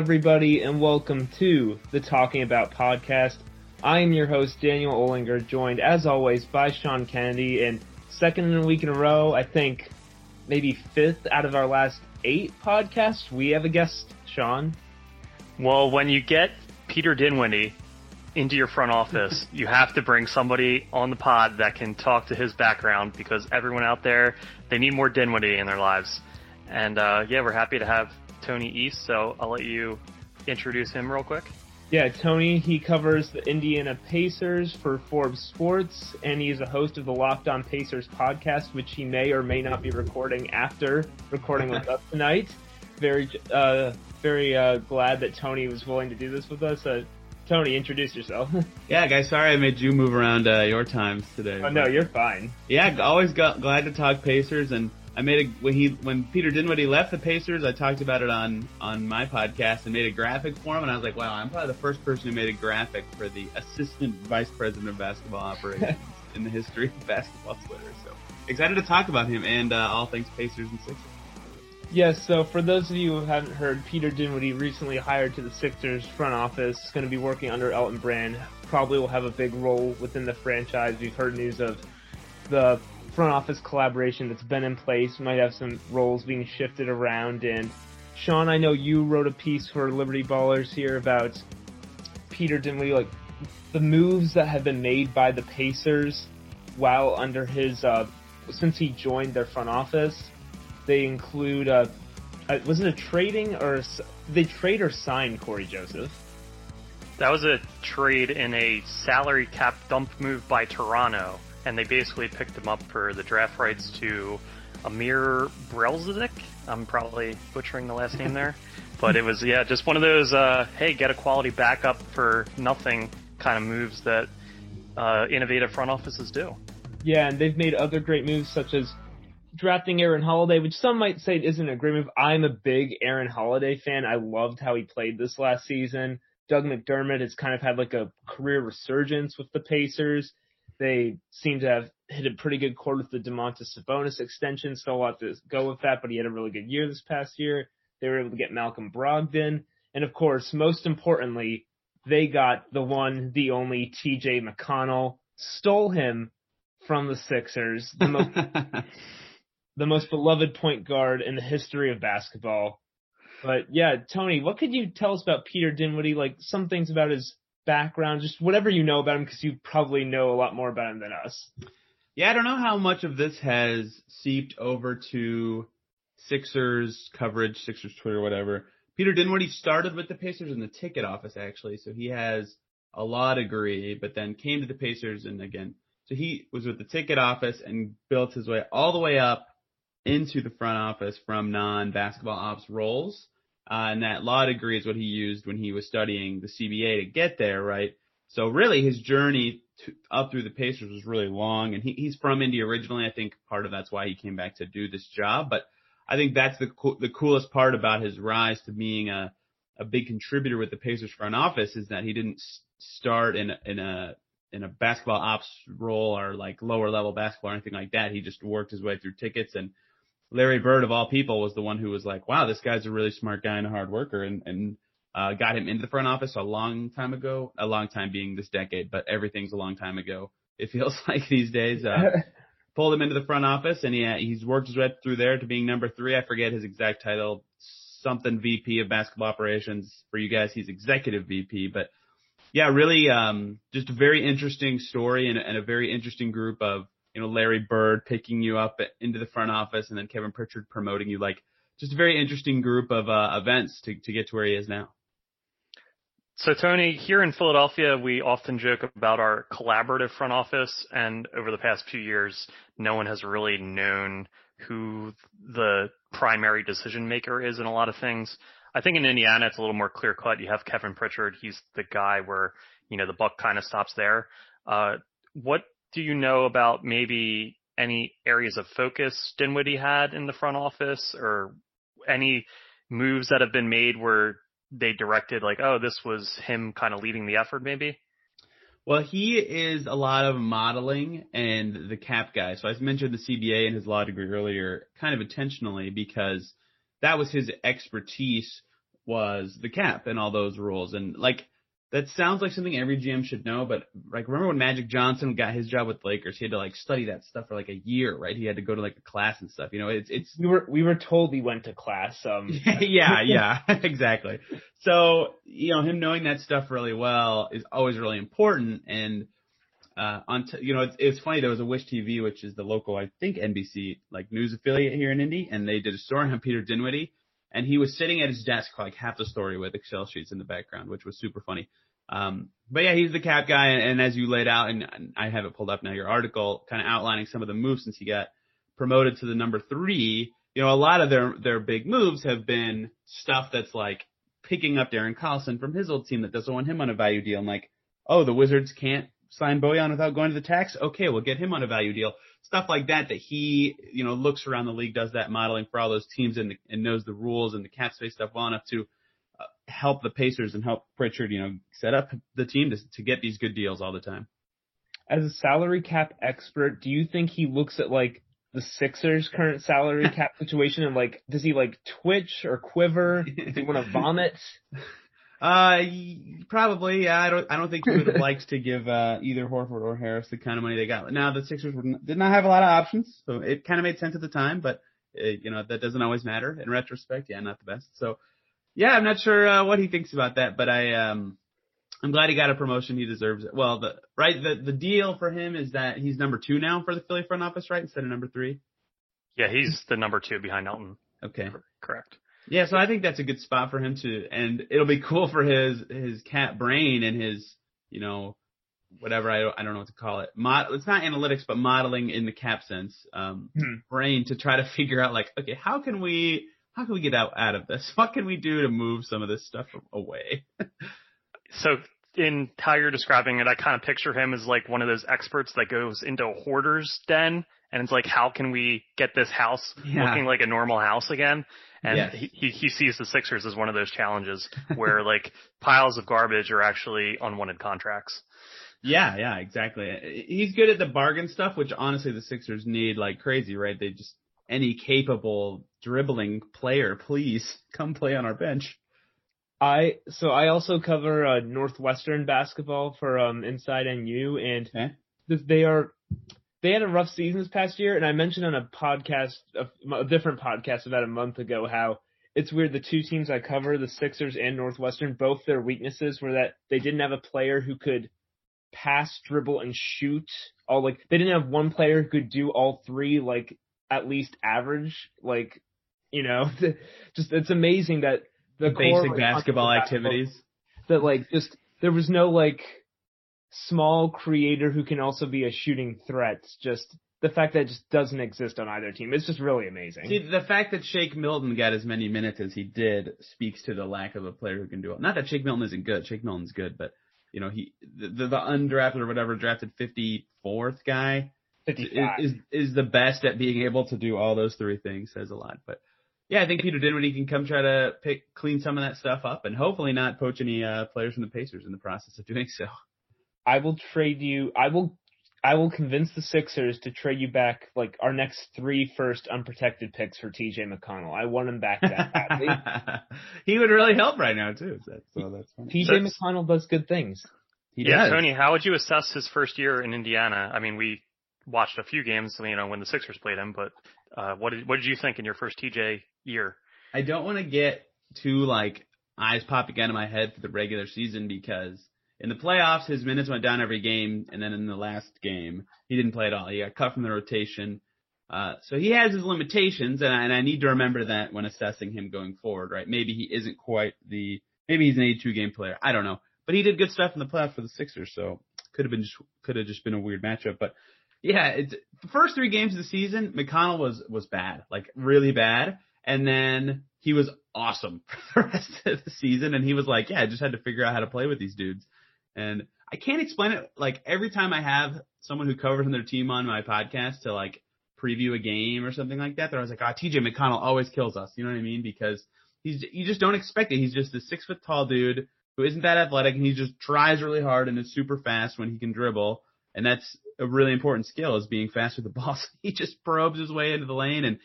everybody, and welcome to the Talking About podcast. I am your host, Daniel Olinger, joined as always by Sean Kennedy, and second in a week in a row, I think maybe fifth out of our last eight podcasts, we have a guest, Sean. Well, when you get Peter Dinwiddie into your front office, you have to bring somebody on the pod that can talk to his background because everyone out there, they need more Dinwiddie in their lives. And uh, yeah, we're happy to have Tony East, so I'll let you introduce him real quick. Yeah, Tony, he covers the Indiana Pacers for Forbes Sports, and he is a host of the Locked On Pacers podcast, which he may or may not be recording after recording with us tonight. Very, uh, very uh, glad that Tony was willing to do this with us. Uh, Tony, introduce yourself. yeah, guys, sorry I made you move around uh, your times today. Oh, no, you're fine. Yeah, always got, glad to talk Pacers, and I made a when he when Peter Dinwiddie left the Pacers, I talked about it on on my podcast and made a graphic for him, and I was like, wow, I'm probably the first person who made a graphic for the assistant vice president of basketball operations in the history of basketball Twitter. So excited to talk about him and uh, all things Pacers and Sixers. Yes, so for those of you who haven't heard, Peter Dinwiddie recently hired to the Sixers front office, going to be working under Elton Brand. Probably will have a big role within the franchise. We've heard news of the front office collaboration that's been in place. We might have some roles being shifted around. And Sean, I know you wrote a piece for Liberty Ballers here about Peter Dinwiddie, like the moves that have been made by the Pacers while under his uh, since he joined their front office. They include uh, uh was it a trading or a, they trade or sign Cory Joseph? That was a trade in a salary cap dump move by Toronto and they basically picked him up for the draft rights to Amir Brelzic. I'm probably butchering the last name there, but it was yeah, just one of those uh, hey, get a quality backup for nothing kind of moves that uh, innovative front offices do. Yeah, and they've made other great moves such as drafting Aaron Holiday, which some might say isn't a great move. I'm a big Aaron Holiday fan. I loved how he played this last season. Doug McDermott has kind of had like a career resurgence with the Pacers. They seem to have hit a pretty good chord with the Domantas Sabonis extension. Still a lot to go with that, but he had a really good year this past year. They were able to get Malcolm Brogdon. And of course, most importantly, they got the one, the only TJ McConnell, stole him from the Sixers, the most, the most beloved point guard in the history of basketball. But yeah, Tony, what could you tell us about Peter Dinwiddie? Like some things about his background, just whatever you know about him, because you probably know a lot more about him than us. Yeah, I don't know how much of this has seeped over to Sixers coverage, Sixers Twitter, whatever. Peter Dinwiddie started with the Pacers in the ticket office actually, so he has a law degree, but then came to the Pacers and again, so he was with the ticket office and built his way all the way up into the front office from non-basketball ops roles. Uh, and that law degree is what he used when he was studying the CBA to get there, right? So really his journey to, up through the Pacers was really long and he, he's from Indy originally. I think part of that's why he came back to do this job, but I think that's the co- the coolest part about his rise to being a a big contributor with the Pacers front office is that he didn't start in in a in a basketball ops role or like lower level basketball or anything like that. He just worked his way through tickets and Larry Bird of all people was the one who was like, wow, this guy's a really smart guy and a hard worker and, and uh, got him into the front office a long time ago. A long time being this decade, but everything's a long time ago. It feels like these days. Uh, pulled him into the front office, and he he's worked his way through there to being number three. I forget his exact title, something VP of basketball operations. For you guys, he's executive VP, but yeah, really, um, just a very interesting story and, and a very interesting group of you know Larry Bird picking you up into the front office, and then Kevin Pritchard promoting you. Like, just a very interesting group of uh, events to to get to where he is now. So Tony, here in Philadelphia, we often joke about our collaborative front office, and over the past few years, no one has really known who the primary decision maker is in a lot of things. I think in Indiana, it's a little more clear cut. You have Kevin Pritchard. He's the guy where, you know, the buck kind of stops there. Uh, what do you know about maybe any areas of focus Dinwiddie had in the front office or any moves that have been made where they directed like, oh, this was him kind of leading the effort maybe? Well, he is a lot of modeling and the cap guy. So I mentioned the CBA and his law degree earlier kind of intentionally because that was his expertise was the cap and all those rules. And like that sounds like something every GM should know, but like remember when Magic Johnson got his job with Lakers, he had to like study that stuff for like a year, right? He had to go to like a class and stuff. You know, it's it's we were we were told he went to class. Um yeah, yeah, exactly. So, you know, him knowing that stuff really well is always really important and uh, on, t- you know, it's, it's funny. There was a Wish TV, which is the local, I think, NBC like news affiliate here in Indy, and they did a story on Peter Dinwiddie, and he was sitting at his desk for like half the story with Excel sheets in the background, which was super funny. Um, but yeah, he's the cap guy, and, and as you laid out, and I have it pulled up now, your article kind of outlining some of the moves since he got promoted to the number three. You know, a lot of their their big moves have been stuff that's like picking up Darren Collison from his old team that doesn't want him on a value deal, and like, oh, the Wizards can't sign Bojan without going to the tax. Okay, we'll get him on a value deal stuff like that that he you know looks around the league, does that modeling for all those teams, and, and knows the rules and the cap space stuff well enough to uh, help the Pacers and help Pritchard, you know, set up the team to to get these good deals all the time. As a salary cap expert, do you think he looks at like the Sixers' current salary cap situation and like, does he like twitch or quiver? Does he want to vomit? Uh, probably. Yeah, I don't. I don't think he would have liked to give uh, either Horford or Harris the kind of money they got. Now the Sixers were, did not have a lot of options, so it kind of made sense at the time. But it, uh, you know that doesn't always matter in retrospect. Yeah, not the best. So yeah, I'm not sure uh, what he thinks about that, but I um I'm glad he got a promotion. He deserves it. Well, the right the the deal for him is that he's number two now for the Philly front office, right, instead of number three. Yeah, he's the number two behind Elton. Okay, correct. Yeah, so I think that's a good spot for him to, and it'll be cool for his his cat brain and his, you know, whatever I don't, I don't know what to call it. Mod, it's not analytics, but modeling in the cap sense, um, hmm. brain to try to figure out like, okay, how can we how can we get out out of this? What can we do to move some of this stuff away? so in how you're describing it, I kind of picture him as like one of those experts that goes into a hoarder's den and it's like, how can we get this house yeah. looking like a normal house again? And yes. he, he sees the Sixers as one of those challenges where like piles of garbage are actually unwanted contracts. Yeah, yeah, exactly. He's good at the bargain stuff, which honestly the Sixers need like crazy, right? They just any capable dribbling player, please come play on our bench. I so I also cover uh, Northwestern basketball for um Inside NU, and okay. they are they had a rough season this past year, and I mentioned on a podcast, a, a, different podcast about a month ago, how it's weird. The two teams I cover, the Sixers and Northwestern, both their weaknesses were that they didn't have a player who could pass, dribble, and shoot. All like they didn't have one player who could do all three, like at least average. Like you know, just it's amazing that the, the basic basketball activities that like just there was no like small creator who can also be a shooting threat. Just the fact that just doesn't exist on either team. It's just really amazing. See, the fact that Shake Milton got as many minutes as he did speaks to the lack of a player who can do it. Not that Shake Milton isn't good. Shake Milton's good, but you know, he, the, the undrafted or whatever drafted 54th guy is, is, is the best at being able to do all those three things says a lot. But yeah, I think Peter Dinwiddie can come try to pick, clean some of that stuff up and hopefully not poach any, uh, players from the Pacers in the process of doing so. I will trade you. I will I will convince the Sixers to trade you back like our next three first unprotected picks for TJ McConnell. I want him back that badly. he would really help right now too. So that's, so that's funny. TJ That's- McConnell does good things. He yeah, does. Tony, how would you assess his first year in Indiana? I mean, we watched a few games, you know, when the Sixers played him, but uh, what did what did you think in your first TJ year? I don't want to get too like eyes popping out of my head for the regular season because in the playoffs his minutes went down every game, and then in the last game he didn't play at all. He got cut from the rotation. Uh, so he has his limitations, and I, and I need to remember that when assessing him going forward, right? Maybe he isn't quite the, maybe he's an 82 game player. I don't know, but he did good stuff in the playoffs for the Sixers, so could have been just, could have just been a weird matchup. But yeah, it's the first three games of the season, McConnell was was bad, like really bad, and then he was awesome for the rest of the season. And he was like, yeah, I just had to figure out how to play with these dudes. And I can't explain it. Like every time I have someone who covers their team on my podcast to like preview a game or something like that, they're always like, ah, TJ McConnell always kills us. You know what I mean? Because he's, you just don't expect it. He's just a six foot tall dude who isn't that athletic and he just tries really hard and is super fast when he can dribble. And that's a really important skill is being fast with the ball. So he just probes his way into the lane and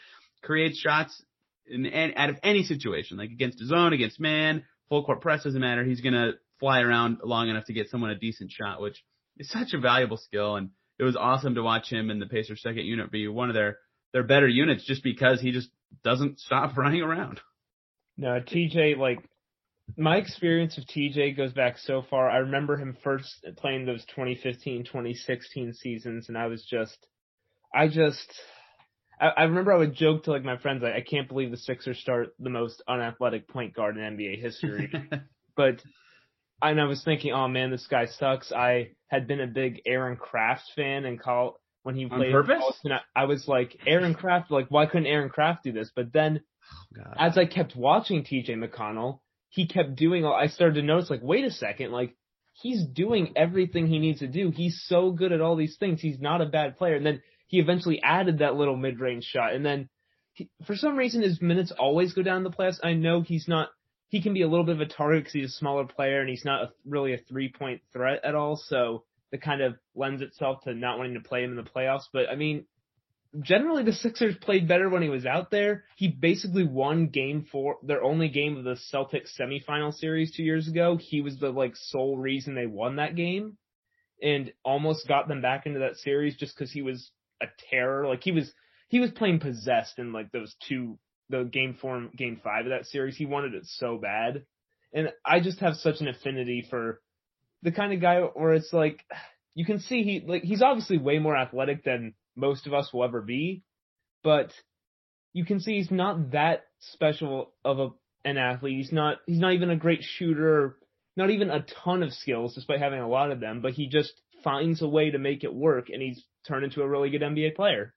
creates shots in, in out of any situation, like against his zone, against man, full court press doesn't matter. He's gonna fly around long enough to get someone a decent shot, which is such a valuable skill. And it was awesome to watch him in the Pacers second unit be one of their their better units, just because he just doesn't stop running around. No, TJ, like, my experience of TJ goes back so far. I remember him first playing those 2015, 2016 seasons, and I was just, I just, I, I remember I would joke to like my friends, like, I can't believe the Sixers start the most unathletic point guard in NBA history. but, and I was thinking, oh man, this guy sucks. I had been a big Aaron Craft fan and call when he On played. in purpose? and I, I was like, Aaron Craft, like, why couldn't Aaron Craft do this? But then oh, God. as I kept watching TJ McConnell, he kept doing I started to notice like, wait a second, like, he's doing everything he needs to do. He's so good at all these things. He's not a bad player. And then he eventually added that little mid-range shot. And then he, for some reason his minutes always go down in the playoffs. I know he's not, he can be a little bit of a target because he's a smaller player and he's not a, really a three-point threat at all. So that kind of lends itself to not wanting to play him in the playoffs. But I mean, generally the Sixers played better when he was out there. He basically won game four, their only game of the Celtics semifinal series two years ago. He was the like sole reason they won that game and almost got them back into that series just cause he was a terror. Like he was, he was playing possessed in like those two, the game four game five of that series. He wanted it so bad. And I just have such an affinity for the kind of guy where it's like, you can see he, like, he's obviously way more athletic than most of us will ever be, but you can see he's not that special of a an athlete. He's not he's not even a great shooter, not even a ton of skills despite having a lot of them, but he just finds a way to make it work and he's turned into a really good NBA player.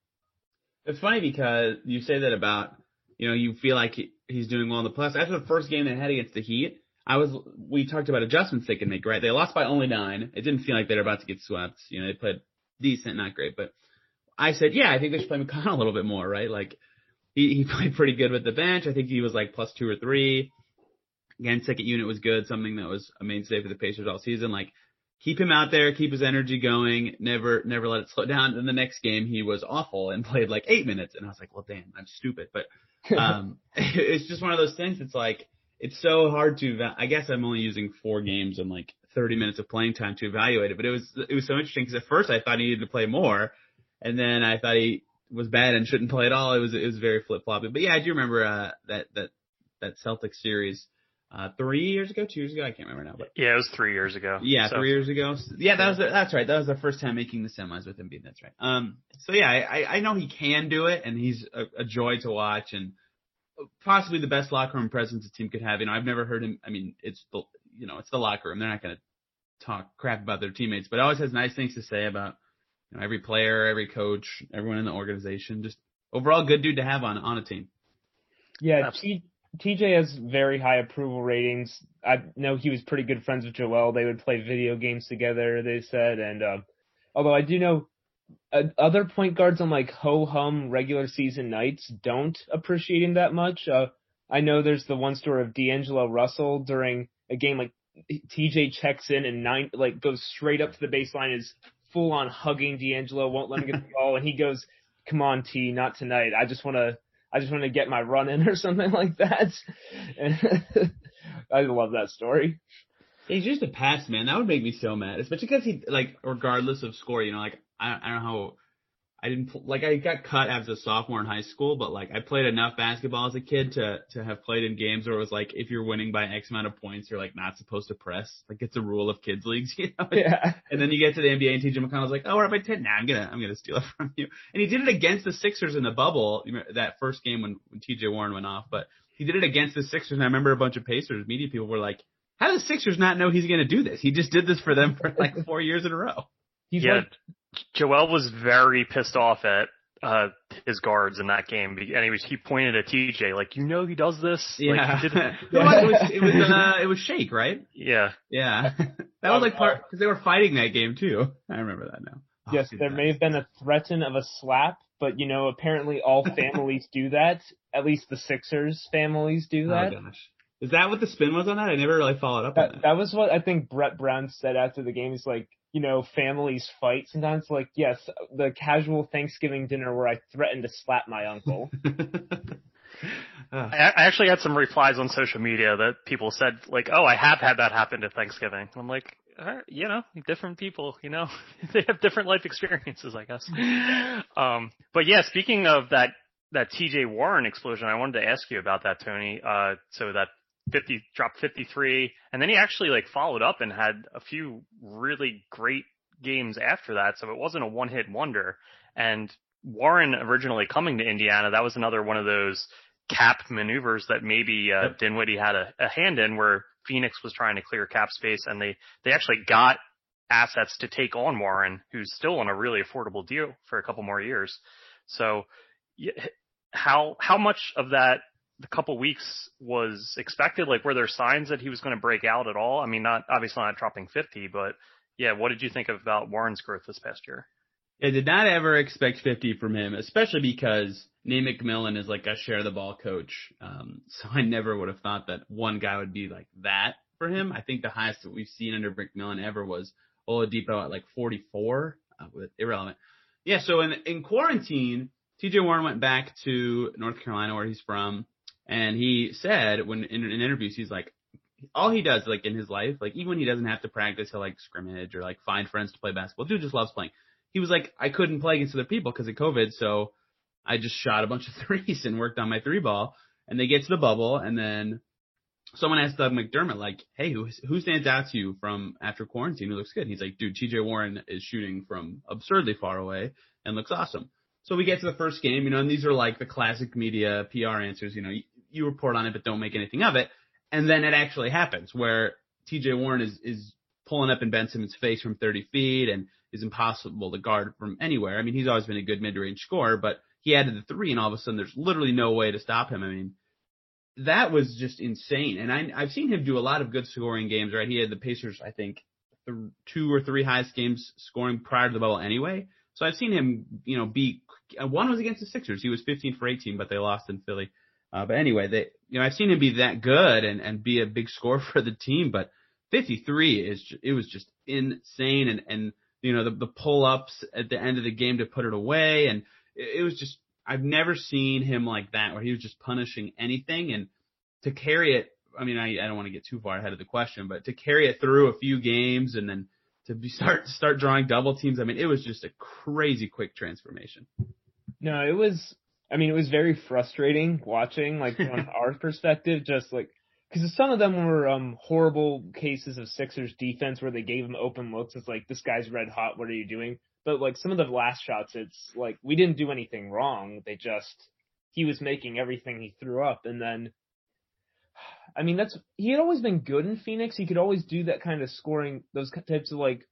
It's funny because you say that about, you know, you feel like he, he's doing well in the playoffs. After the first game they had against the Heat, I was, we talked about adjustments they can make, right? They lost by only nine. It didn't feel like they were about to get swept. You know, they played decent, not great, but I said, yeah, I think they should play McConnell a little bit more, right? Like, he, he played pretty good with the bench. I think he was like plus two or three. Again, second unit was good, something that was a mainstay for the Pacers all season. Like, keep him out there, keep his energy going, never, never let it slow down. And the next game he was awful and played like eight minutes. And I was like, well, damn, I'm stupid. But, um, it's just one of those things. It's like, it's so hard to, I guess I'm only using four games and like 30 minutes of playing time to evaluate it, but it was, it was so interesting because at first I thought he needed to play more. And then I thought he was bad and shouldn't play at all. It was, it was very flip floppy. But yeah, I do remember, uh, that, that, that Celtics series, uh, three years ago, two years ago. I can't remember now, but Yeah, it was three years ago. yeah, So- three years ago. Yeah, that was the, that's right. That was the first time making the semis with Embiid. That's right. Um, so yeah, I, I know he can do it, and he's a, a joy to watch, and possibly the best locker room presence a team could have. You know, I've never heard him. I mean, it's the you know, it's the locker room. They're not going to talk crap about their teammates, but always has nice things to say about you know every player, every coach, everyone in the organization. Just overall, good dude to have on on a team. Yeah, T, TJ has very high approval ratings. I know he was pretty good friends with Joel. They would play video games together, they said. And um, although I do know uh, other point guards on like ho hum regular season nights don't appreciate him that much. Uh, I know there's the one story of D'Angelo Russell during a game like TJ checks in and nine like goes straight up to the baseline, is full on hugging D'Angelo, won't let him get the ball, and he goes, "Come on, T, not tonight. I just want to, I just want to get my run in or something like that." I love that story. He's just a pass man. That would make me so mad, especially because he like, regardless of score, you know, like I, I don't know how I didn't like I got cut as a sophomore in high school, but like I played enough basketball as a kid to to have played in games where it was like if you're winning by X amount of points, you're like not supposed to press. Like it's a rule of kids leagues, you know. Yeah. And then you get to the NBA and TJ McConnell's like, oh, we're up by ten. Nah, I'm gonna I'm gonna steal it from you. And he did it against the Sixers in the bubble that first game when when TJ Warren went off, but he did it against the Sixers. And I remember a bunch of Pacers media people were like, how do the Sixers not know he's gonna do this? He just did this for them for like four years in a row. He's yeah, like, Joel was very pissed off at uh his guards in that game, and he was he pointed at TJ like, you know, he does this. Yeah. Like, he did- it was it was uh, it was Shake, right? yeah. Yeah, that was like part because they were fighting that game too. I remember that now. Oh, yes, there that- may have been a threaten of a slap, but you know, apparently all families do that. At least the Sixers families do that. Oh gosh, is that what the spin was on that? I never really followed up on That, that. that was what I think Brett Brown said after the game. He's like, you know, families fight sometimes. Like, yes, the casual Thanksgiving dinner where I threatened to slap my uncle. I, actually had some replies on social media that people said like, "Oh, I have had that happen to Thanksgiving." I'm like, "Uh, you know, different people, you know, they have different life experiences, I guess. Um, but yeah, speaking of that that T.J. Warren explosion, I wanted to ask you about that, Tony. Uh, so that 50 dropped 53, and then he actually like followed up and had a few really great games after that. So it wasn't a one hit wonder. And Warren originally coming to Indiana, that was another one of those cap maneuvers that maybe uh, Yep. Dinwiddie had a, a hand in where Phoenix was trying to clear cap space and they, they actually got assets to take on Warren, who's still on a really affordable deal for a couple more years. So how, how much of that the couple weeks was expected? Like, were there signs that he was going to break out at all? I mean, not obviously not dropping 50, but yeah, what did you think about Warren's growth this past year? I did not ever expect 50 from him, especially because Nate McMillan is like a share the ball coach. Um, so I never would have thought that one guy would be like that for him. I think the highest that we've seen under McMillan ever was Oladipo at like 44, uh, irrelevant. Yeah. So in, in quarantine, TJ Warren went back to North Carolina where he's from. And he said when in, in interviews, he's like, all he does like in his life, like even when he doesn't have to practice, he'll like scrimmage or like find friends to play basketball. Dude just loves playing. He was like, I couldn't play against other people because of COVID, so I just shot a bunch of threes and worked on my three ball. And they get to the bubble, and then someone asked Doug McDermott, like, hey, who who stands out to you from after quarantine who looks good? And he's like, dude, TJ Warren is shooting from absurdly far away and looks awesome. So we get to the first game, you know, and these are like the classic media PR answers, you know, you, report on it but don't make anything of it. And then it actually happens where TJ Warren is is pulling up in Ben Simmons' face from 30 feet and is impossible to guard from anywhere. I mean, he's always been a good mid-range scorer, but he added the three, and all of a sudden there's literally no way to stop him. I mean, that was just insane. And I, I've seen him do a lot of good scoring games, right? He had the Pacers, I think, the two or three highest games scoring prior to the bubble anyway. So I've seen him, you know, be one was against the Sixers. He was 15 for 18, but they lost in Philly. Uh, but anyway, they, you know, I've seen him be that good and, and be a big scorer for the team, but 53 is, it was just insane. And, and, you know, the, the pull ups at the end of the game to put it away. And it, it was just, I've never seen him like that where he was just punishing anything and to carry it. I mean, I, I don't want to get too far ahead of the question, but to carry it through a few games and then to be start, start drawing double teams. I mean, it was just a crazy quick transformation. No, it was. I mean, it was very frustrating watching, like from our perspective, just like because some of them were um horrible cases of Sixers defense where they gave him open looks. It's like this guy's red hot. What are you doing? But like some of the last shots, it's like we didn't do anything wrong. They just he was making everything he threw up, and then. I mean, that's he had always been good in Phoenix. He could always do that kind of scoring, those types of like.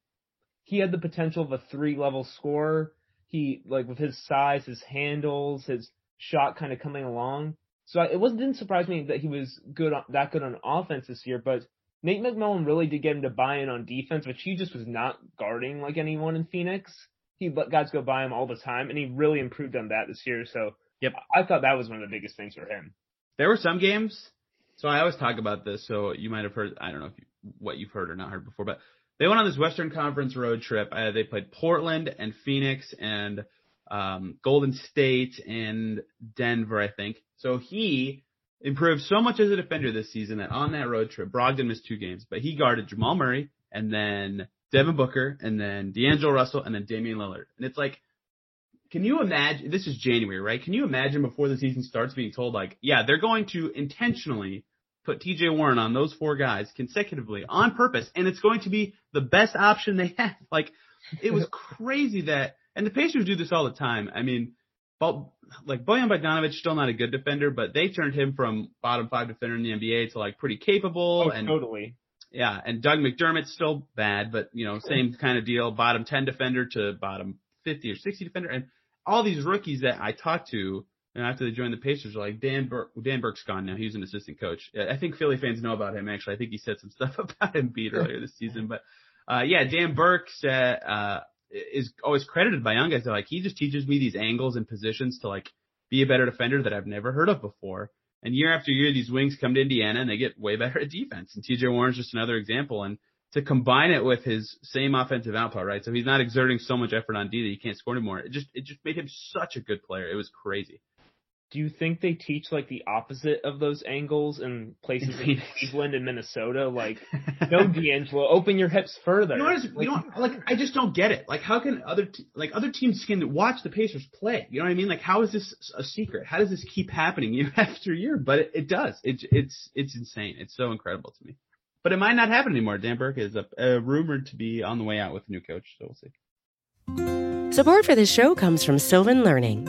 He had the potential of a three level scorer he like with his size, his handles, his shot kind of coming along. So I, it wasn't didn't surprise me that he was good on, that good on offense this year. But Nate McMillan really did get him to buy in on defense, which he just was not guarding like anyone in Phoenix. He let guys go by him all the time, and he really improved on that this year. So Yep. I thought that was one of the biggest things for him. There were some games. So I always talk about this. So you might have heard. I don't know if you, what you've heard or not heard before, but they went on this Western Conference road trip. Uh, they played Portland and Phoenix and um, Golden State and Denver, I think. So he improved so much as a defender this season that on that road trip, Brogdon missed two games, but he guarded Jamal Murray and then Devin Booker and then D'Angelo Russell and then Damian Lillard. And it's like, can you imagine? This is January, right? Can you imagine before the season starts being told like, yeah, they're going to intentionally put TJ Warren on those four guys consecutively on purpose, and it's going to be the best option they have. Like, it was crazy that, and the Pacers do this all the time. I mean, but like Bojan Bogdanovic, still not a good defender, but they turned him from bottom five defender in the NBA to like pretty capable. Oh, and totally. yeah, and Doug McDermott's still bad, but you know, same kind of deal, bottom 10 defender to bottom 50 or 60 defender. And all these rookies that I talked to and after they joined the Pacers are like, Dan Burke, Dan Burke's gone now. He's an assistant coach. I think Philly fans know about him actually. I think he said some stuff about Embiid earlier this season, but, uh, yeah, Dan Burke said, uh, is always credited by young guys. They're like, he just teaches me these angles and positions to like be a better defender that I've never heard of before. And year after year, these wings come to Indiana and they get way better at defense. And TJ Warren's just another example. And to combine it with his same offensive output, right? So he's not exerting so much effort on D that he can't score anymore. It just, it just made him such a good player. It was crazy. Do you think they teach like the opposite of those angles in places in Cleveland and Minnesota? Like, no, D'Angelo, open your hips further. You know, what is, you know, like I just don't get it. Like, how can other te- like other teams can watch the Pacers play? You know what I mean? Like, how is this a secret? How does this keep happening year after year? But it, it does. It, it's it's insane. It's so incredible to me. But it might not happen anymore. Dan Burke is a, a rumored to be on the way out with a new coach, so we'll see. Support for this show comes from Sylvan Learning.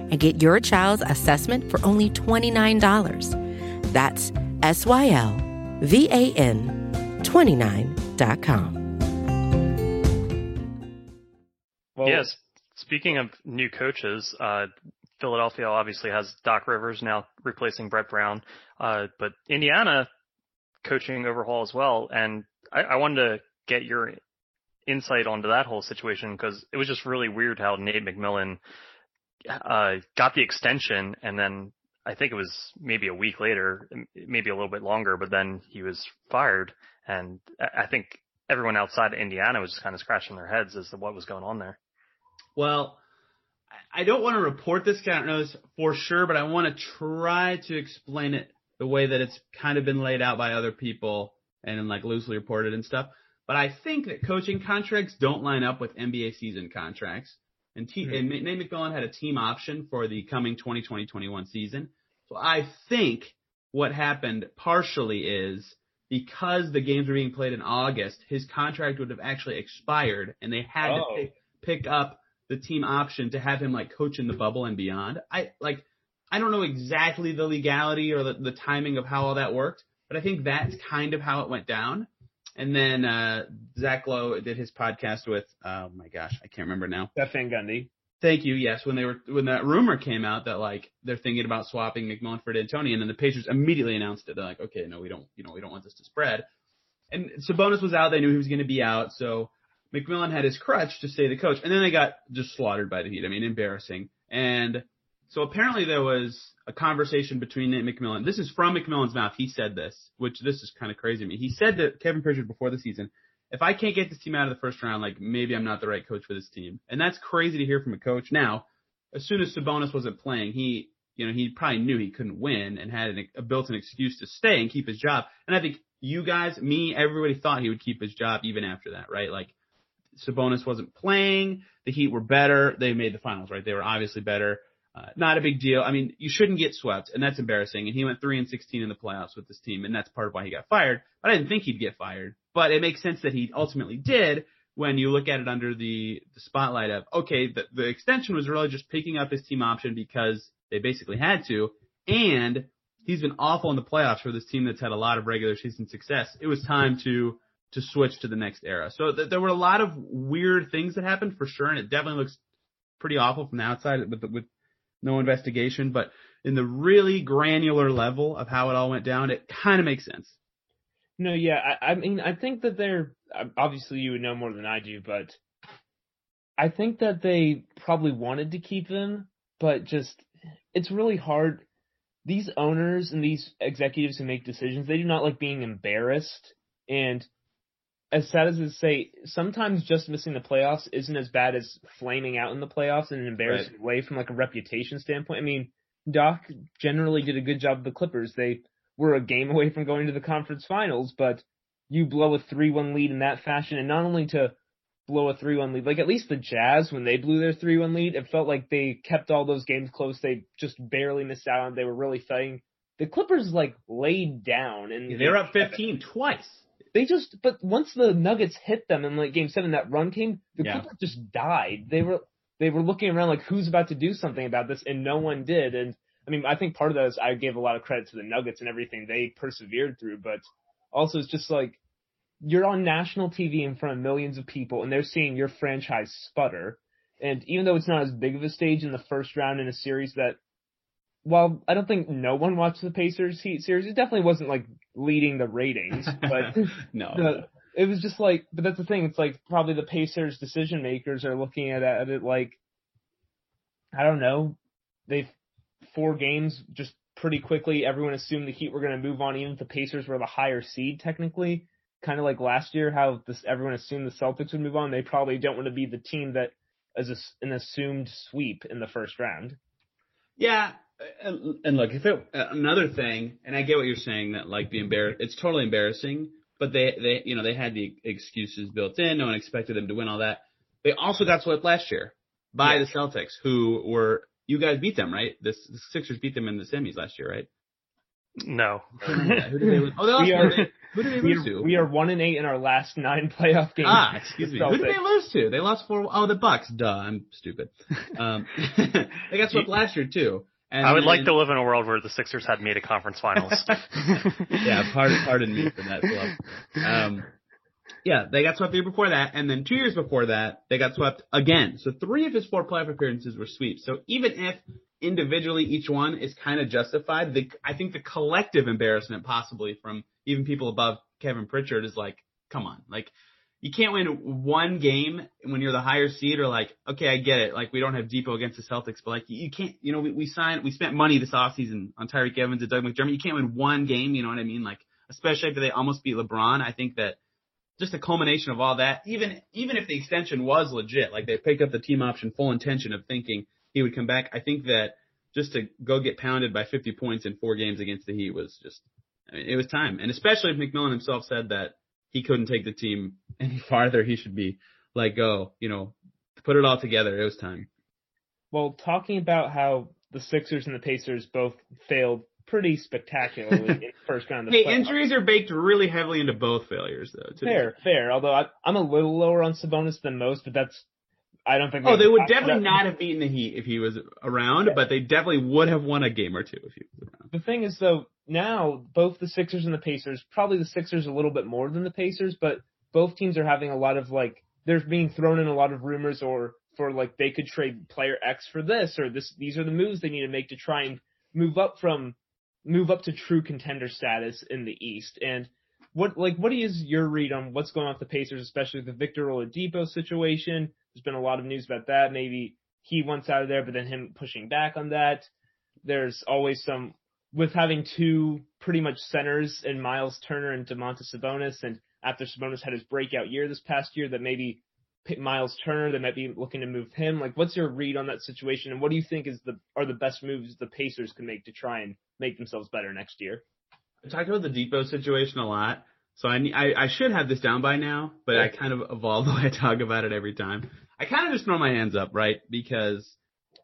and get your child's assessment for only $29. That's S Y L V A N 29.com. Well, yes. Speaking of new coaches, uh, Philadelphia obviously has Doc Rivers now replacing Brett Brown, uh, but Indiana coaching overhaul as well. And I, I wanted to get your insight onto that whole situation because it was just really weird how Nate McMillan uh, got the extension and then I think it was maybe a week later, maybe a little bit longer, but then he was fired. And I think everyone outside of Indiana was just kind of scratching their heads as to what was going on there. Well, I don't want to report this. I don't know this for sure, but I want to try to explain it the way that it's kind of been laid out by other people and like loosely reported and stuff. But I think that coaching contracts don't line up with NBA season contracts. And, te- mm-hmm. and Nate McMillan had a team option for the coming 2020-21 season. So I think what happened partially is because the games were being played in August, his contract would have actually expired and they had oh. to pick, pick up the team option to have him like coach in the bubble and beyond. I like, I don't know exactly the legality or the, the timing of how all that worked, but I think that's kind of how it went down. And then uh, Zach Lowe did his podcast with oh my gosh, I can't remember now. Seth Van Gundy. Thank you. Yes, when they were when that rumor came out that like they're thinking about swapping McMillan for D'Antoni, and then the Pacers immediately announced it. They're like, okay, no, we don't, you know, we don't want this to spread. And Sabonis was out. They knew he was going to be out, so McMillan had his crutch to stay the coach. And then they got just slaughtered by the Heat. I mean, embarrassing. And so apparently there was a conversation between Nate McMillan. This is from McMillan's mouth. He said this, which this is kind of crazy to me. He said to Kevin Pritchard before the season, if I can't get this team out of the first round, like maybe I'm not the right coach for this team. And that's crazy to hear from a coach. Now, as soon as Sabonis wasn't playing, he, you know, he probably knew he couldn't win and had an, a built-in excuse to stay and keep his job. And I think you guys, me, everybody thought he would keep his job even after that, right? Like Sabonis wasn't playing. The Heat were better. They made the finals, right? They were obviously better. Uh, not a big deal. I mean, you shouldn't get swept, and that's embarrassing. And he went three and sixteen in the playoffs with this team, and that's part of why he got fired. But I didn't think he'd get fired. But it makes sense that he ultimately did when you look at it under the, the spotlight of okay, the, the extension was really just picking up his team option because they basically had to, and he's been awful in the playoffs for this team that's had a lot of regular season success. It was time to to switch to the next era. So th- there were a lot of weird things that happened for sure, and it definitely looks pretty awful from the outside with with no investigation, but in the really granular level of how it all went down, it kind of makes sense. No, yeah, I, I mean, I think that they're obviously you would know more than I do, but I think that they probably wanted to keep them, but just it's really hard. These owners and these executives who make decisions, they do not like being embarrassed. And as sad as it say, sometimes just missing the playoffs isn't as bad as flaming out in the playoffs in an embarrassing right. way from like a reputation standpoint. I mean, Doc generally did a good job of the Clippers. They were a game away from going to the conference finals, but you blow a 3-1 lead in that fashion and not only to blow a 3-1 lead, like at least the Jazz when they blew their 3-1 lead, it felt like they kept all those games close. They just barely missed out on. They were really fighting. The Clippers like laid down and yeah, they were up 15 twice. They just, but once the Nuggets hit them in like game seven, that run came, the yeah. Clippers just died. They were, they were looking around like who's about to do something about this and no one did. And I mean, I think part of that is I gave a lot of credit to the Nuggets and everything they persevered through, but also it's just like, you're on national TV in front of millions of people and they're seeing your franchise sputter. And even though it's not as big of a stage in the first round in a series that while I don't think no one watched the Pacers Heat series, it definitely wasn't like leading the ratings, but no. The, it was just like, but that's the thing. It's like probably the Pacers decision makers are looking at, at it like, I don't know, they've four games just pretty quickly. Everyone assumed the Heat were going to move on, even if the Pacers were the higher seed technically. Kind of like last year, how this everyone assumed the Celtics would move on. They probably don't want to be the team that is a, an assumed sweep in the first round. Yeah, and, and look, if it another thing, and I get what you're saying that like the embarrass, it's totally embarrassing. But they they you know they had the excuses built in. No one expected them to win all that. They also got swept last year by the Celtics, who were you guys beat them right. The, the Sixers beat them in the semis last year, right? No. who did they lose? Oh, they lost. Are, who did they lose to? We are one and eight in our last nine playoff games. Ah, excuse me. Who did they lose to? They lost four. Oh, the Bucks. Duh, I'm stupid. Um, they got swept last year too. And, I would like to live in a world where the Sixers had made a conference finals. yeah, pardon, pardon me for that, Fluff. Um, yeah, they got swept the year before that, and then two years before that, they got swept again. So three of his four playoff appearances were sweeps. So even if individually each one is kind of justified, the, I think the collective embarrassment possibly from even people above Kevin Pritchard is like, come on, like you can't win one game when you're the higher seed or like, okay, I get it. Like we don't have Dipo against the Celtics, but like you can't, you know, we, we signed, we spent money this offseason on Tyreke Evans and Doug McDermott. You can't win one game. You know what I mean? Like, especially after they almost beat LeBron. I think that just a culmination of all that, even, even if the extension was legit, like they picked up the team option full intention of thinking he would come back. I think that just to go get pounded by 50 points in four games against the Heat was just, I mean, it was time. And especially if McMillan himself said that he couldn't take the team any farther. He should be let go. You know, put it all together. It was time. Well, talking about how the Sixers and the Pacers both failed pretty spectacularly in the first round. Of hey, playoffs. injuries are baked really heavily into both failures, though. Fair, fair. Although I, I'm a little lower on Sabonis than most, but that's I don't think. Oh, they would definitely not have beaten the Heat if he was around, yeah. but they definitely would have won a game or two if he was around. The thing is, though, now both the Sixers and the Pacers, probably the Sixers a little bit more than the Pacers, but both teams are having a lot of like, there's being thrown in a lot of rumors or for like they could trade player X for this or this. These are the moves they need to make to try and move up from move up to true contender status in the East and what like what is your read on what's going on with the Pacers, especially the Victor Oladipo situation? There's been a lot of news about that. Maybe he wants out of there, but then him pushing back on that. There's always some with having two pretty much centers in Miles Turner and Domantas Sabonis, and after Sabonis had his breakout year this past year, that maybe Miles Turner, they might be looking to move him. Like, what's your read on that situation, and what do you think is the are the best moves the Pacers can make to try and make themselves better next year? I talked about the Dipo situation a lot. So I, I I should have this down by now, but I kind of evolve the way I talk about it every time. I kind of just throw my hands up, right? Because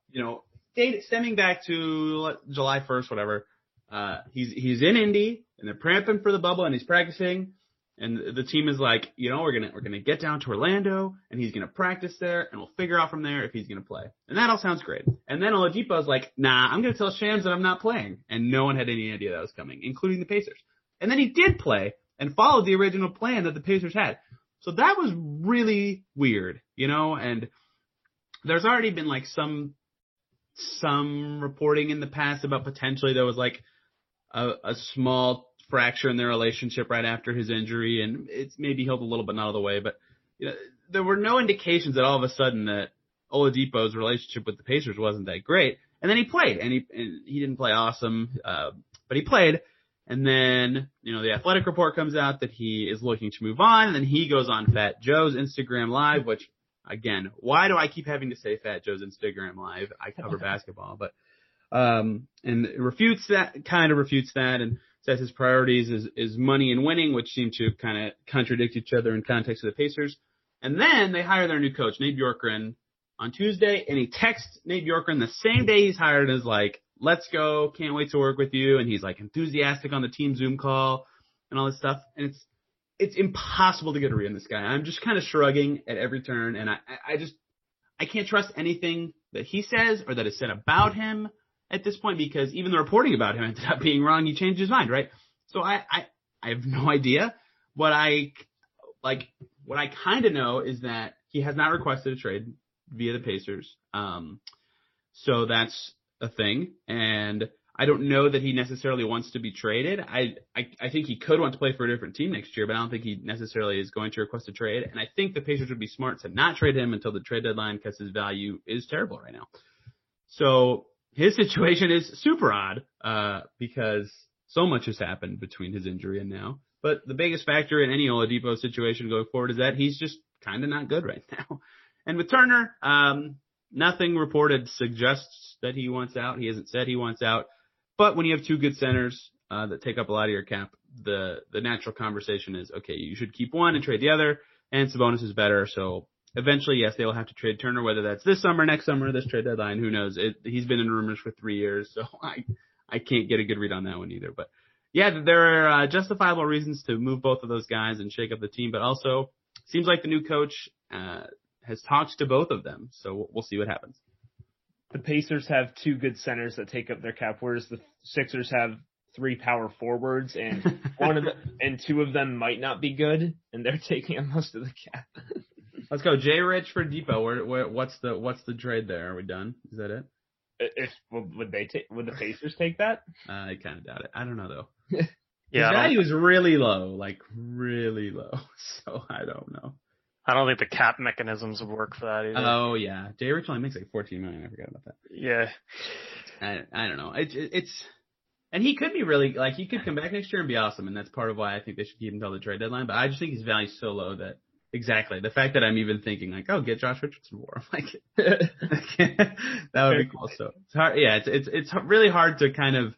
you know, date, stemming back to July 1st, whatever. Uh, he's he's in Indy and they're prepping for the bubble and he's practicing. And the team is like, you know, we're gonna we're gonna get down to Orlando and he's gonna practice there and we'll figure out from there if he's gonna play. And that all sounds great. And then Oladipo's like, nah, I'm gonna tell Shams that I'm not playing. And no one had any idea that was coming, including the Pacers. And then he did play and followed the original plan that the Pacers had. So that was really weird, you know, and there's already been like some some reporting in the past about potentially there was like a, a small fracture in their relationship right after his injury, and it's maybe healed a little bit not all the way, but you know, there were no indications that all of a sudden that Oladipo's relationship with the Pacers wasn't that great. And then he played, and he and he didn't play awesome, uh, but he played. And then you know the athletic report comes out that he is looking to move on, and then he goes on Fat Joe's Instagram Live, which again, why do I keep having to say Fat Joe's Instagram Live? I cover basketball, but um, and refutes that, kind of refutes that, and says his priorities is, is money and winning, which seem to kind of contradict each other in context of the Pacers. And then they hire their new coach, Nate Bjorkgren, on Tuesday, and he texts Nate Bjorkgren the same day he's hired and is like, let's go, can't wait to work with you. And he's like enthusiastic on the team Zoom call and all this stuff. And it's, it's impossible to get a read on this guy. I'm just kind of shrugging at every turn and I, I just, I can't trust anything that he says or that is said about him at this point because even the reporting about him ended up being wrong. He changed his mind, right? So I, I, I have no idea. What I like, what I kind of know is that he has not requested a trade via the Pacers. Um, so that's a thing. And I don't know that he necessarily wants to be traded. I, I, I think he could want to play for a different team next year, but I don't think he necessarily is going to request a trade. And I think the Pacers would be smart to not trade him until the trade deadline because his value is terrible right now. So his situation is super odd, uh, because so much has happened between his injury and now. But the biggest factor in any Oladipo situation going forward is that he's just kind of not good right now. And with Turner, um, nothing reported suggests that he wants out. He hasn't said he wants out. But when you have two good centers uh, that take up a lot of your cap, the the natural conversation is okay. You should keep one and trade the other. And Sabonis is better, so eventually, yes, they will have to trade Turner, whether that's this summer, next summer, this trade deadline, who knows? It, he's been in rumors for three years, so I, I can't get a good read on that one either. But yeah, there are uh, justifiable reasons to move both of those guys and shake up the team, but also seems like the new coach, uh, has talked to both of them, so we'll see what happens. The Pacers have two good centers that take up their cap, whereas the Sixers have three power forwards, and one of the and two of them might not be good, and they're taking up most of the cap. Let's go, Jay Rich for Dipo. Where, where, what's the what's the trade there? Are we done? Is that it? If would they take would the Pacers take that? Uh, I kind of doubt it. I don't know though. yeah, His value is really low, like really low. So I don't know. I don't think the cap mechanisms would work for that either. Oh yeah, Jay Rich only makes like 14 million. I forgot about that. Yeah. I I don't know. It, it, it's and he could be really like he could come back next year and be awesome, and that's part of why I think they should keep him until the trade deadline. But I just think his value's so low that Exactly. The fact that I'm even thinking like, oh, get Josh Richardson for him, like that would be cool. So it's hard. Yeah, it's it's it's really hard to kind of,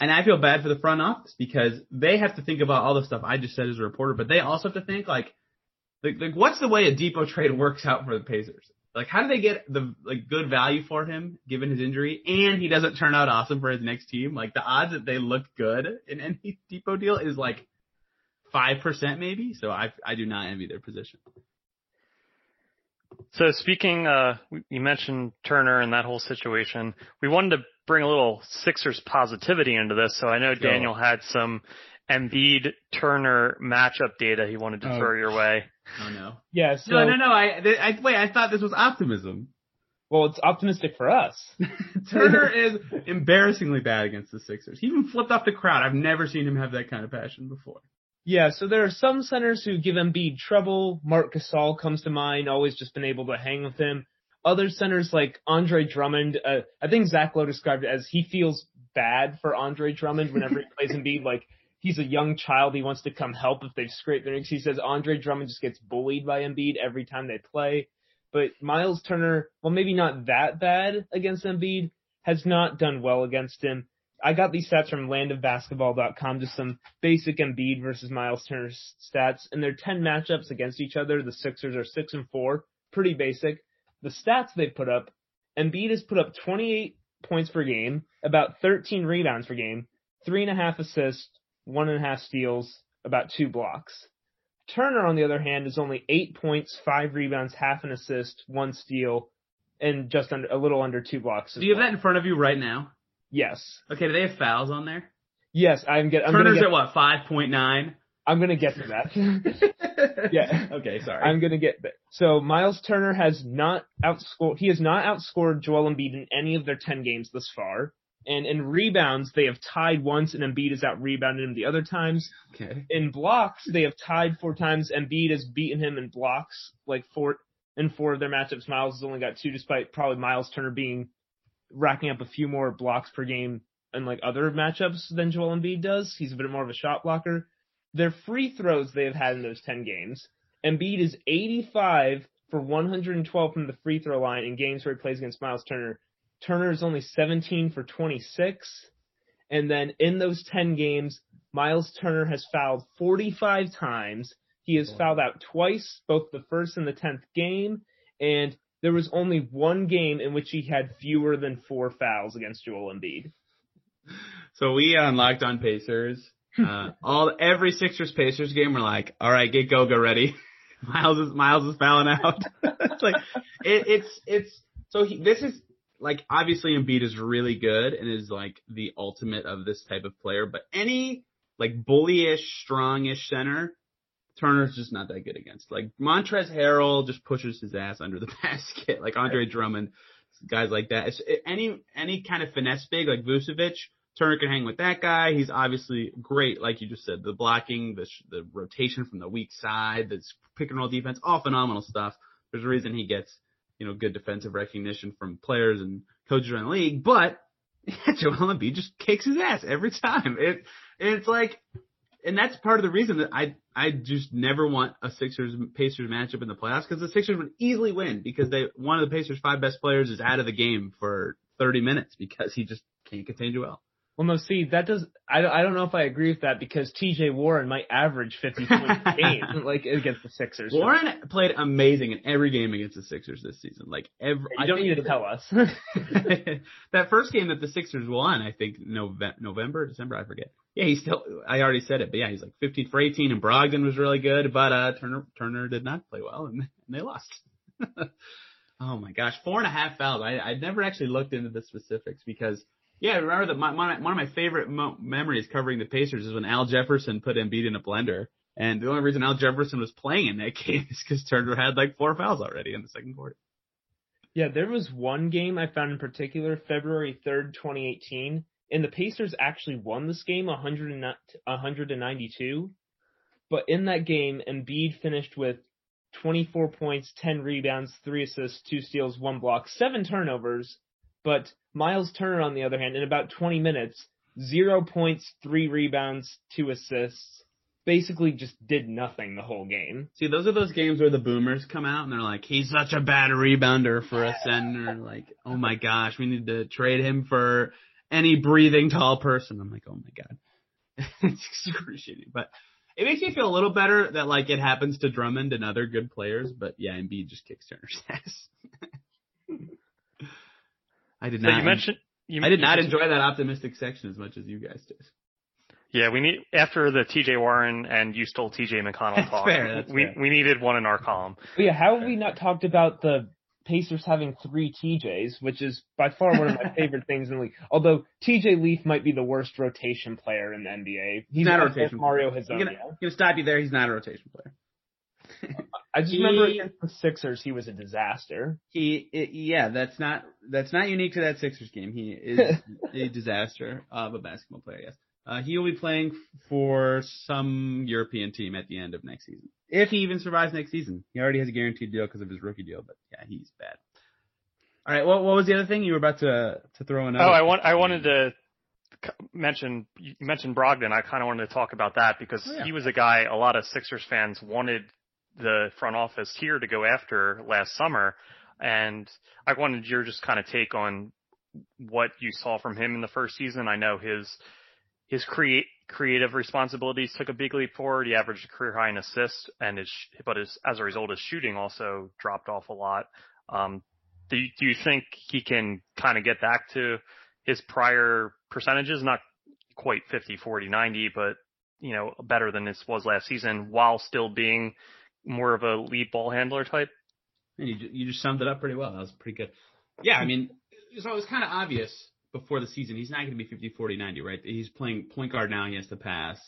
and I feel bad for the front office because they have to think about all the stuff I just said as a reporter, but they also have to think like, like, like what's the way a Dipo trade works out for the Pacers? Like, how do they get the like good value for him given his injury, and he doesn't turn out awesome for his next team? Like the odds that they look good in any Dipo deal is like five percent maybe. So I I do not envy their position. So speaking, uh, you mentioned Turner and that whole situation. We wanted to bring a little Sixers positivity into this. So I know Daniel had some Embiid Turner matchup data he wanted to oh. throw your way. Oh no. Yeah. So, no, no, no. I, I wait. I thought this was optimism. Well, it's optimistic for us. Turner is embarrassingly bad against the Sixers. He even flipped off the crowd. I've never seen him have that kind of passion before. Yeah, so there are some centers who give Embiid trouble. Marc Gasol comes to mind, always just been able to hang with him. Other centers like Andre Drummond, uh, I think Zach Lowe described it as he feels bad for Andre Drummond whenever he plays Embiid. Like he's a young child, he wants to come help if they've scraped their knees. He says Andre Drummond just gets bullied by Embiid every time they play. But Miles Turner, well maybe not that bad against Embiid, has not done well against him. I got these stats from landofbasketball.com, just some basic Embiid versus Miles Turner stats, and they're 10 matchups against each other. The Sixers are 6 and 4, pretty basic. The stats they put up, Embiid has put up 28 points per game, about 13 rebounds per game, three and a half assists, one and a half steals, about two blocks. Turner, on the other hand, is only eight points, five rebounds, half an assist, one steal, and just under a little under two blocks. Do you have that in front of you right now? Yes. Okay, do they have fouls on there? Yes, I'm get. I'm Turner's get, at what, 5.9? I'm gonna get to that. Yeah. Okay, sorry. I'm gonna get that. So Miles Turner has not outscored. He has not outscored Joel Embiid in any of their ten games thus far. And in rebounds, they have tied once, and Embiid has out rebounded him the other times. okay. In blocks, they have tied four times. Embiid has beaten him in blocks, like four in four of their matchups. Miles has only got two, despite probably Miles Turner being racking up a few more blocks per game in like other matchups than Joel Embiid does. He's a bit more of a shot blocker. Their free throws they have had in those 10 games. Embiid is 85 for 112 from the free throw line in games where he plays against Miles Turner. Turner is only 17 for 26. And then in those 10 games, Miles Turner has fouled 45 times. He has fouled out twice, both the first and the 10th game. And there was only one game in which he had fewer than four fouls against Joel Embiid. So we on Locked On Pacers, uh, all every Sixers Pacers game, we're like, all right, get Goga ready. Miles is Miles is fouling out. it's like it, it's it's so he, this is like obviously Embiid is really good and is like the ultimate of this type of player, but any like bullyish, strongish center, Turner's just not that good against. Like Montrezl Harrell just pushes his ass under the basket, like Andre Drummond, guys like that. It's, any any kind of finesse big like Vucevic, Turner can hang with that guy. He's obviously great, like you just said. The blocking, the sh- the rotation from the weak side, the pick and roll defense, all phenomenal stuff. There's a reason he gets you know good defensive recognition from players and coaches around the league, but Joel Embiid just kicks his ass every time. It it's like, and that's part of the reason that I I just never want a Sixers Pacers matchup in the playoffs because the Sixers would easily win because they one of the Pacers five best players is out of the game for 30 minutes because he just can't contain Joel. Well, no, see, that does, I, I don't know if I agree with that because TJ Warren might average 50 points a game, like against the Sixers. Warren played amazing in every game against the Sixers this season. Like every, You don't need to tell us. that first game that the Sixers won, I think November, November, December, I forget. Yeah, he still, I already said it, but yeah, he's like 15 for 18 and Brogdon was really good, but, uh, Turner, Turner did not play well and, and they lost. oh my gosh, four and a half fouls. I, I never actually looked into the specifics because, yeah, I remember that my, my, one of my favorite mo- memories covering the Pacers is when Al Jefferson put Embiid in a blender. And the only reason Al Jefferson was playing in that game is because Turner had like four fouls already in the second quarter. yeah, there was one game I found in particular, February 3rd, 2018, and the Pacers actually won this game 100 192. But in that game, Embiid finished with 24 points, 10 rebounds, 3 assists, 2 steals, 1 block, 7 turnovers. But Miles Turner, on the other hand, in about 20 minutes, 0 points, 3 rebounds, 2 assists, basically just did nothing the whole game. See, those are those games where the boomers come out and they're like, he's such a bad rebounder for a center. Like, oh my gosh, we need to trade him for any breathing tall person. I'm like, oh my god. it's excruciating. But it makes me feel a little better that like it happens to Drummond and other good players, but yeah, Embiid just kicks Turner's ass. I did So not. you mentioned you, I did not enjoy that optimistic section as much as you guys did. Yeah, we need after the T.J. Warren and you stole T.J. McConnell That's talk. fair, that's we fair. we needed one in our column. But yeah, how have we not talked about the Pacers having three TJs, which is by far one of my favorite things in the league. Although TJ Leaf might be the worst rotation player in the NBA. He's not a rotation Mario player. Hezonja. I'm gonna, I'm gonna stop you there. He's not a rotation player. I just remember against the Sixers, he was a disaster. He, it, yeah, that's not that's not unique to that Sixers game. He is a disaster of a basketball player. Yes, uh, he will be playing for some European team at the end of next season, if he even survives next season. He already has a guaranteed deal because of his rookie deal, but yeah, he's bad. All right, what what was the other thing you were about to to throw in? Oh, I want I wanted to mention you mentioned Brogdon. I kind of wanted to talk about that because Oh, yeah. he was a guy a lot of Sixers fans wanted the front office here to go after last summer, and I wanted your just kind of take on what you saw from him in the first season. I know his his create creative responsibilities took a big leap forward. He averaged a career high in assists, and his but his, as a result, his shooting also dropped off a lot. Um, do you, do you think he can kind of get back to his prior percentages? Not quite 50, 40, 90, but you know better than this was last season, while still being more of a lead ball handler type. And you you just summed it up pretty well. That was pretty good. Yeah, I mean, so it was kind of obvious before the season he's not going to be 50, 40, 90, right? He's playing point guard now. He has to pass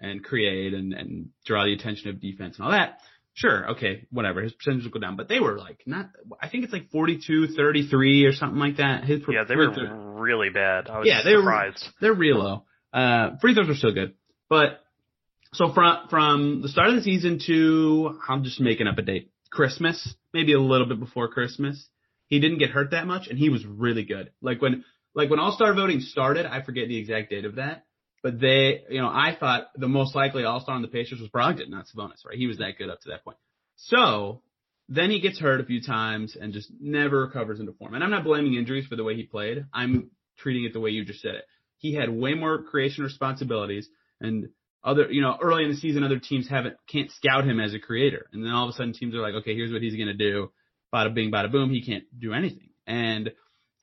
and create and and draw the attention of defense and all that. Sure, okay, whatever. His percentages will go down, but they were like not. I think it's like 42, 33 or something like that. His yeah, they were really bad. I was yeah, they surprised. Were, they're real low. Uh, free throws are still good, but so from from the start of the season to I'm just making up a date. Christmas, maybe a little bit before Christmas, he didn't get hurt that much, and he was really good. Like when like when All Star voting started, I forget the exact date of that, but they, you know, I thought the most likely All Star on the Pacers was Brogdon, not Sabonis, right? He was that good up to that point. So then he gets hurt a few times and just never recovers into form. And I'm not blaming injuries for the way he played. I'm treating it the way you just said it. He had way more creation responsibilities and other, you know, early in the season, other teams haven't, can't scout him as a creator. And then all of a sudden teams are like, okay, here's what he's going to do. Bada bing, bada boom. He can't do anything. And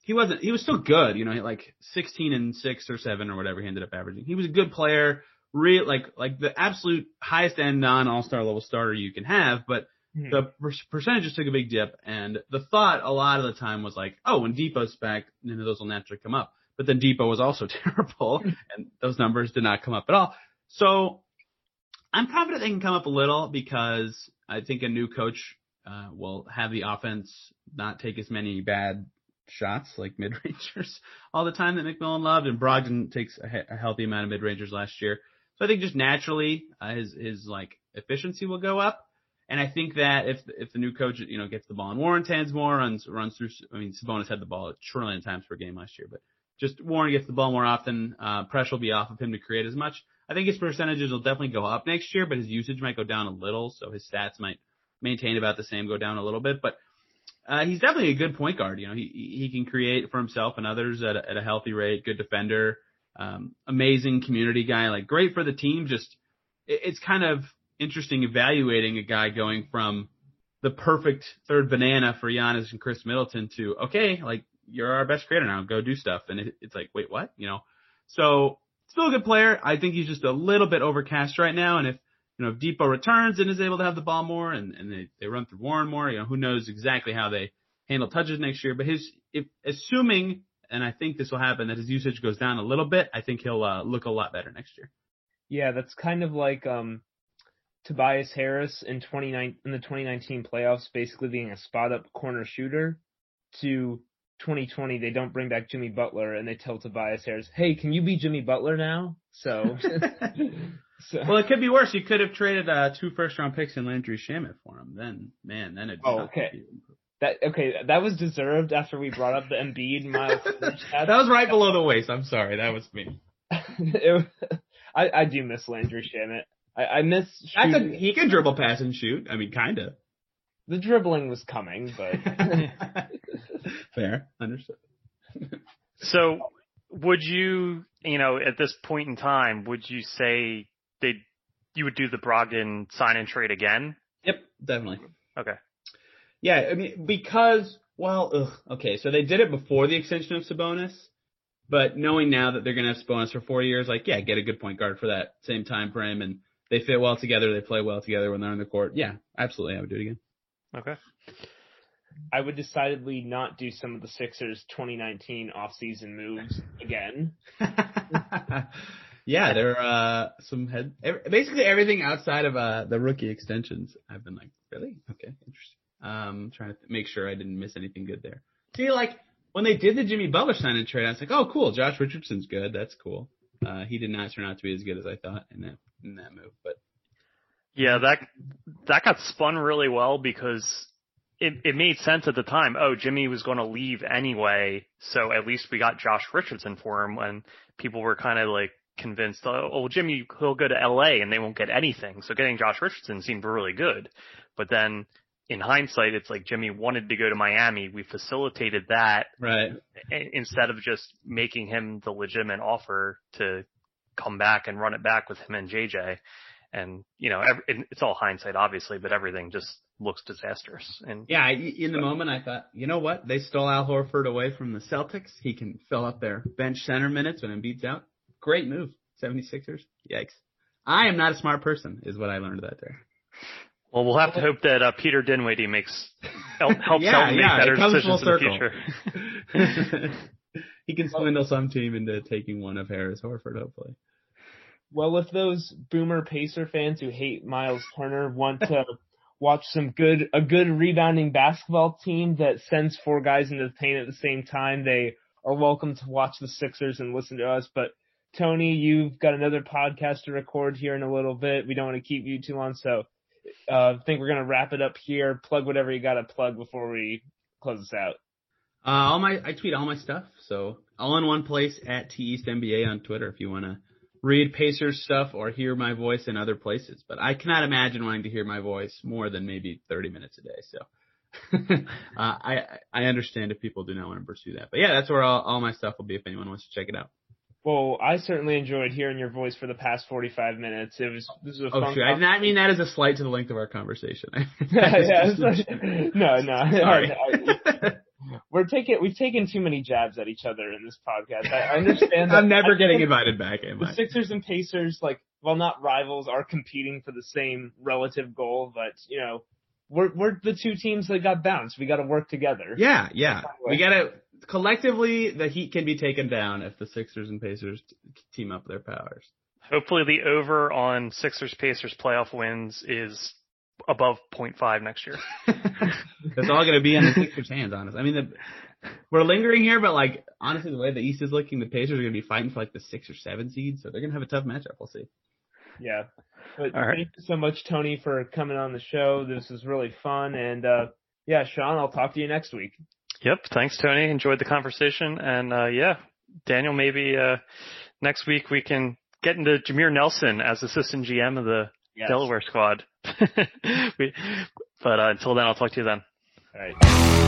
he wasn't, he was still good, you know, like 16 and six or seven or whatever he ended up averaging. He was a good player, real, like, like the absolute highest end non all-star level starter you can have, but mm-hmm. the per- percentages took a big dip. And the thought a lot of the time was like, oh, when Dipo's back, then those will naturally come up. But then Dipo was also terrible and those numbers did not come up at all. So I'm confident they can come up a little because I think a new coach uh, will have the offense not take as many bad shots like mid rangers all the time that McMillan loved, and Brogdon takes a, a healthy amount of mid rangers last year. So I think just naturally uh, his his like efficiency will go up. And I think that if if the new coach you know gets the ball in Warren's hands more, runs runs through. I mean Sabonis had the ball a trillion times per game last year, but just Warren gets the ball more often. Uh, pressure will be off of him to create as much. I think his percentages will definitely go up next year, but his usage might go down a little, so his stats might maintain about the same, go down a little bit. But uh, he's definitely a good point guard. You know, he he can create for himself and others at a, at a healthy rate. Good defender, um, amazing community guy. Like great for the team. Just it, it's kind of interesting evaluating a guy going from the perfect third banana for Giannis and Khris Middleton to okay, like you're our best creator now. Go do stuff. And it, it's like, wait, what? You know, so still a good player. I think he's just a little bit overcast right now. And if, you know, if Dipo returns and is able to have the ball more and, and they, they run through Warren more, you know, who knows exactly how they handle touches next year. But his, if, assuming, and I think this will happen, that his usage goes down a little bit, I think he'll uh, look a lot better next year. Yeah, that's kind of like um, Tobias Harris in 29 in the 2019 playoffs, basically being a spot up corner shooter to 2020 they don't bring back Jimmy Butler and they tell Tobias Harris, "Hey, can you be Jimmy Butler now?" So, so. well, it could be worse. You could have traded uh, two first round picks and Landry Shamet for him. Then, man, then it. Oh, okay. That okay, that was deserved after we brought up the Embiid Miles. that was right below the waist. I'm sorry, that was me. it, I I do miss Landry Shamet. I, I miss. Shooting. A, he can dribble, pass, and shoot. I mean, kinda. The dribbling was coming, but fair, understood. so, would you, you know, at this point in time, would you say they you would do the Brogdon sign and trade again? Yep, definitely. Okay. Yeah, I mean because well, ugh, okay, so they did it before the extension of Sabonis, but knowing now that they're gonna have Sabonis for four years, like yeah, get a good point guard for that same time frame, and they fit well together, they play well together when they're on the court. Yeah, absolutely, I would do it again. Okay. I would decidedly not do some of the Sixers 2019 offseason moves again. yeah, there are uh, some head basically everything outside of uh, the rookie extensions. I've been like, really? Okay, interesting. Um, trying to make sure I didn't miss anything good there. See, like when they did the Jimmy Butler sign and trade, I was like, oh, cool. Josh Richardson's good. That's cool. Uh, he did not turn out to be as good as I thought in that in that move, but yeah, that that got spun really well because it it made sense at the time. Oh, Jimmy was going to leave anyway, so at least we got Josh Richardson for him. When people were kind of like convinced, oh, well, Jimmy he'll go to L.A. and they won't get anything. So getting Josh Richardson seemed really good, but then in hindsight, it's like Jimmy wanted to go to Miami. We facilitated that Right. instead of just making him the legitimate offer to come back and run it back with him and JJ. And you know, every, it's all hindsight, obviously, but everything just looks disastrous. And Yeah, in the moment I thought, you know what? They stole Al Horford away from the Celtics. He can fill up their bench center minutes when Embiid's out. Great move. 76ers. Yikes. I am not a smart person, is what I learned that there. well, we'll have to hope that uh, Peter Dinwiddie makes help, helps Yeah, make yeah, it better decisions in the future. he can swindle some team into taking one of Harris Horford, hopefully. Well, if those boomer Pacer fans who hate Miles Turner want to watch some good, a good rebounding basketball team that sends four guys into the paint at the same time, they are welcome to watch the Sixers and listen to us. But Tony, you've got another podcast to record here in a little bit. We don't want to keep you too long, so uh, I think we're gonna wrap it up here. Plug whatever you got to plug before we close this out. Uh, all my, I tweet all my stuff. So all in one place at T East NBA on Twitter if you want to read Pacers stuff or hear my voice in other places. But I cannot imagine wanting to hear my voice more than maybe 30 minutes a day. So, uh, I, I understand if people do not want to pursue that. But yeah, that's where all, all my stuff will be if anyone wants to check it out. Well, I certainly enjoyed hearing your voice for the past 45 minutes. It was this was a Oh, fun sure. I did not mean that as a slight to the length of our conversation. yeah, like- no, no. Sorry. We're taking we've taken too many jabs at each other in this podcast. I I understand. I'm never I getting invited back, am The I? Sixers and Pacers, like, while not rivals, are competing for the same relative goal. But you know, we're we're the two teams that got bounced. We got to work together. Yeah, yeah. We gotta collectively the Heat can be taken down if the Sixers and Pacers t- team up their powers. Hopefully, the over on Sixers Pacers playoff wins is above 0.5 next year. That's all gonna be in the Sixers' hands, honestly. I mean, the, we're lingering here, but like honestly, the way the East is looking, the Pacers are gonna be fighting for like the six or seven seed, so they're gonna have a tough matchup. We'll see. Yeah. But All right. thank you so much, Tony, for coming on the show. This was really fun. And uh yeah, Sean, I'll talk to you next week. Yep. Thanks, Tony. Enjoyed the conversation. And, uh, yeah, Daniel, maybe, uh, next week we can get into Jameer Nelson as assistant GM of the Yes. Delaware squad. but, uh, until then, I'll talk to you then. All right.